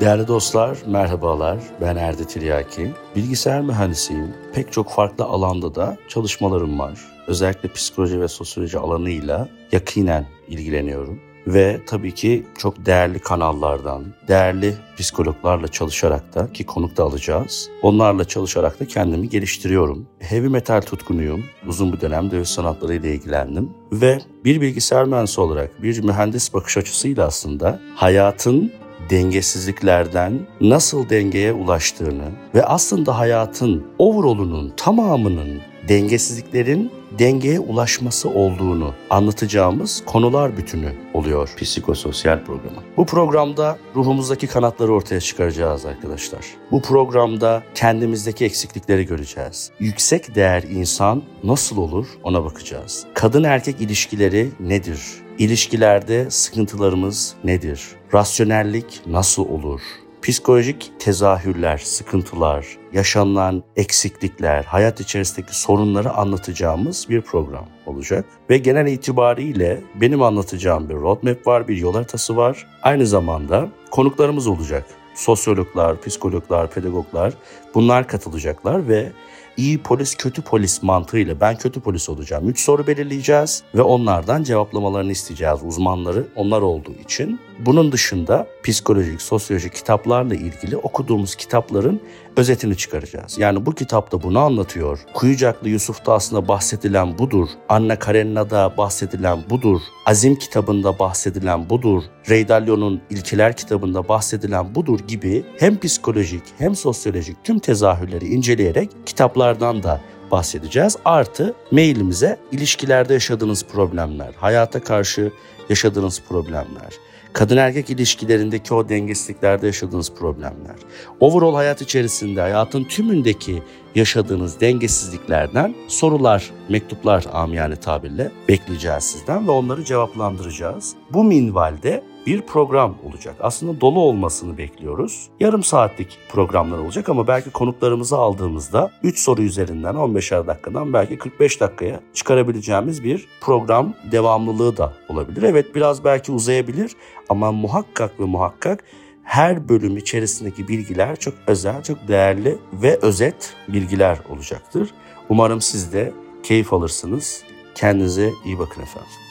Değerli dostlar, merhabalar. Ben Erdi Tiryaki. Bilgisayar mühendisiyim. Pek çok farklı alanda da çalışmalarım var. Özellikle psikoloji ve sosyoloji alanıyla yakinen ilgileniyorum. Ve tabii ki çok değerli kanallardan, değerli psikologlarla çalışarak da ki konuk da alacağız. Onlarla çalışarak da kendimi geliştiriyorum. Heavy metal tutkunuyum. Uzun bir dönem dövüş sanatları ile ilgilendim. Ve bir bilgisayar mühendisi olarak bir mühendis bakış açısıyla aslında hayatın dengesizliklerden nasıl dengeye ulaştığını ve aslında hayatın overall'unun tamamının dengesizliklerin dengeye ulaşması olduğunu anlatacağımız konular bütünü oluyor psikososyal programı. Bu programda ruhumuzdaki kanatları ortaya çıkaracağız arkadaşlar. Bu programda kendimizdeki eksiklikleri göreceğiz. Yüksek değer insan nasıl olur ona bakacağız. Kadın erkek ilişkileri nedir? İlişkilerde sıkıntılarımız nedir? Rasyonellik nasıl olur? Psikolojik tezahürler, sıkıntılar, yaşanılan eksiklikler, hayat içerisindeki sorunları anlatacağımız bir program olacak. Ve genel itibariyle benim anlatacağım bir roadmap var, bir yol haritası var. Aynı zamanda konuklarımız olacak. Sosyologlar, psikologlar, pedagoglar bunlar katılacaklar ve iyi polis kötü polis mantığıyla ben kötü polis olacağım. Üç soru belirleyeceğiz ve onlardan cevaplamalarını isteyeceğiz uzmanları onlar olduğu için. Bunun dışında psikolojik, sosyolojik kitaplarla ilgili okuduğumuz kitapların özetini çıkaracağız. Yani bu kitapta bunu anlatıyor. Kuyucaklı Yusuf'ta aslında bahsedilen budur. Anna Karenina'da bahsedilen budur. Azim kitabında bahsedilen budur. Ray Dalio'nun İlkeler kitabında bahsedilen budur gibi hem psikolojik hem sosyolojik tüm tezahürleri inceleyerek kitaplardan da bahsedeceğiz. Artı mailimize ilişkilerde yaşadığınız problemler, hayata karşı yaşadığınız problemler, kadın erkek ilişkilerindeki o dengesizliklerde yaşadığınız problemler, overall hayat içerisinde hayatın tümündeki yaşadığınız dengesizliklerden sorular, mektuplar amiyane tabirle bekleyeceğiz sizden ve onları cevaplandıracağız. Bu minvalde bir program olacak. Aslında dolu olmasını bekliyoruz. Yarım saatlik programlar olacak ama belki konuklarımızı aldığımızda 3 soru üzerinden 15'er dakikadan belki 45 dakikaya çıkarabileceğimiz bir program devamlılığı da olabilir. Evet biraz belki uzayabilir ama muhakkak ve muhakkak her bölüm içerisindeki bilgiler çok özel, çok değerli ve özet bilgiler olacaktır. Umarım siz de keyif alırsınız. Kendinize iyi bakın efendim.